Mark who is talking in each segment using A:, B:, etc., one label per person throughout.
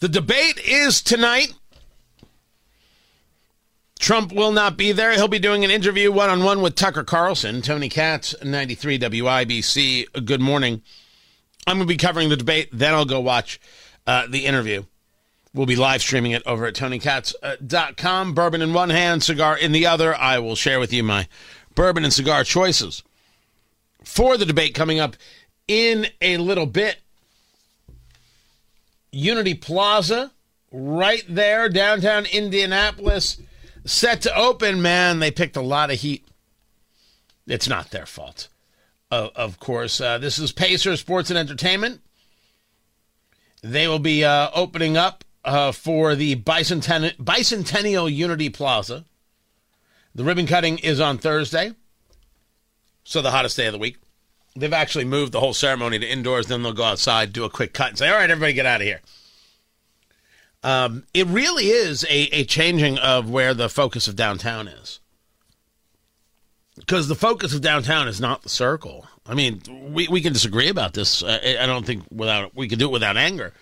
A: The debate is tonight. Trump will not be there. He'll be doing an interview one on one with Tucker Carlson. Tony Katz, 93 WIBC. Good morning. I'm going to be covering the debate. Then I'll go watch uh, the interview. We'll be live streaming it over at TonyKatz.com. Bourbon in one hand, cigar in the other. I will share with you my bourbon and cigar choices for the debate coming up in a little bit. Unity Plaza, right there, downtown Indianapolis, set to open. Man, they picked a lot of heat. It's not their fault of, of course. Uh, this is Pacer Sports and Entertainment. They will be uh, opening up uh, for the Bicenten- Bicentennial Unity Plaza. The ribbon cutting is on Thursday, so the hottest day of the week. They've actually moved the whole ceremony to indoors. Then they'll go outside, do a quick cut, and say, "All right, everybody, get out of here." Um, it really is a, a changing of where the focus of downtown is because the focus of downtown is not the circle. I mean, we, we can disagree about this. I, I don't think without we can do it without anger.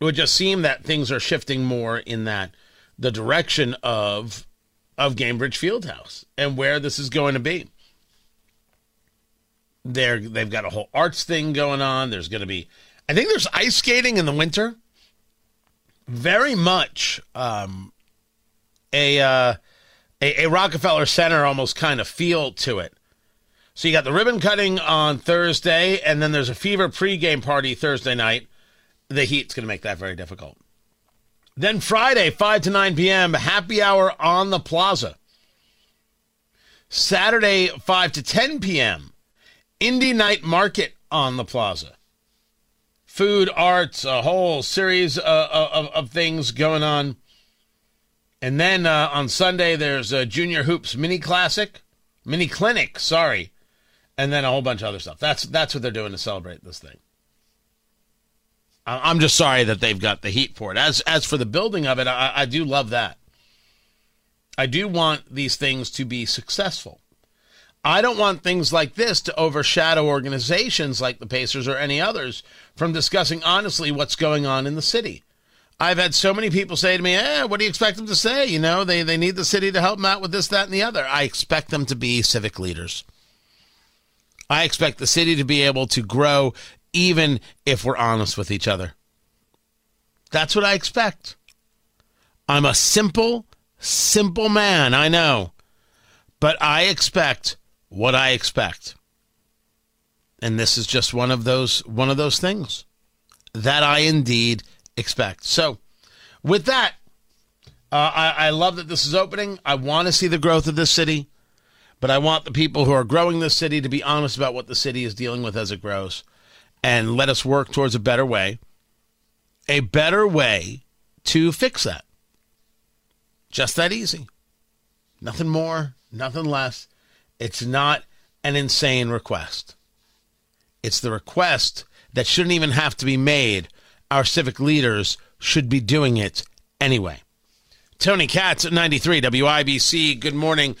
A: It would just seem that things are shifting more in that the direction of of Gainbridge Fieldhouse and where this is going to be. They're they've got a whole arts thing going on. There's going to be, I think there's ice skating in the winter. Very much um, a. Uh, a, a Rockefeller Center almost kind of feel to it. So you got the ribbon cutting on Thursday, and then there's a fever pregame party Thursday night. The heat's going to make that very difficult. Then Friday, 5 to 9 p.m., happy hour on the plaza. Saturday, 5 to 10 p.m., Indie Night Market on the plaza. Food, arts, a whole series of, of, of things going on. And then uh, on Sunday, there's a Junior Hoops Mini Classic, Mini Clinic, sorry, and then a whole bunch of other stuff. That's that's what they're doing to celebrate this thing. I'm just sorry that they've got the heat for it. As as for the building of it, I, I do love that. I do want these things to be successful. I don't want things like this to overshadow organizations like the Pacers or any others from discussing honestly what's going on in the city. I've had so many people say to me, eh, what do you expect them to say? You know, they, they need the city to help them out with this, that, and the other. I expect them to be civic leaders. I expect the city to be able to grow even if we're honest with each other. That's what I expect. I'm a simple, simple man, I know. But I expect what I expect. And this is just one of those one of those things that I indeed expect. So, with that, uh, I, I love that this is opening. I want to see the growth of this city, but I want the people who are growing this city to be honest about what the city is dealing with as it grows and let us work towards a better way, a better way to fix that. Just that easy. Nothing more, nothing less. It's not an insane request. It's the request that shouldn't even have to be made our civic leaders should be doing it anyway. Tony Katz at 93 WIBC. Good morning.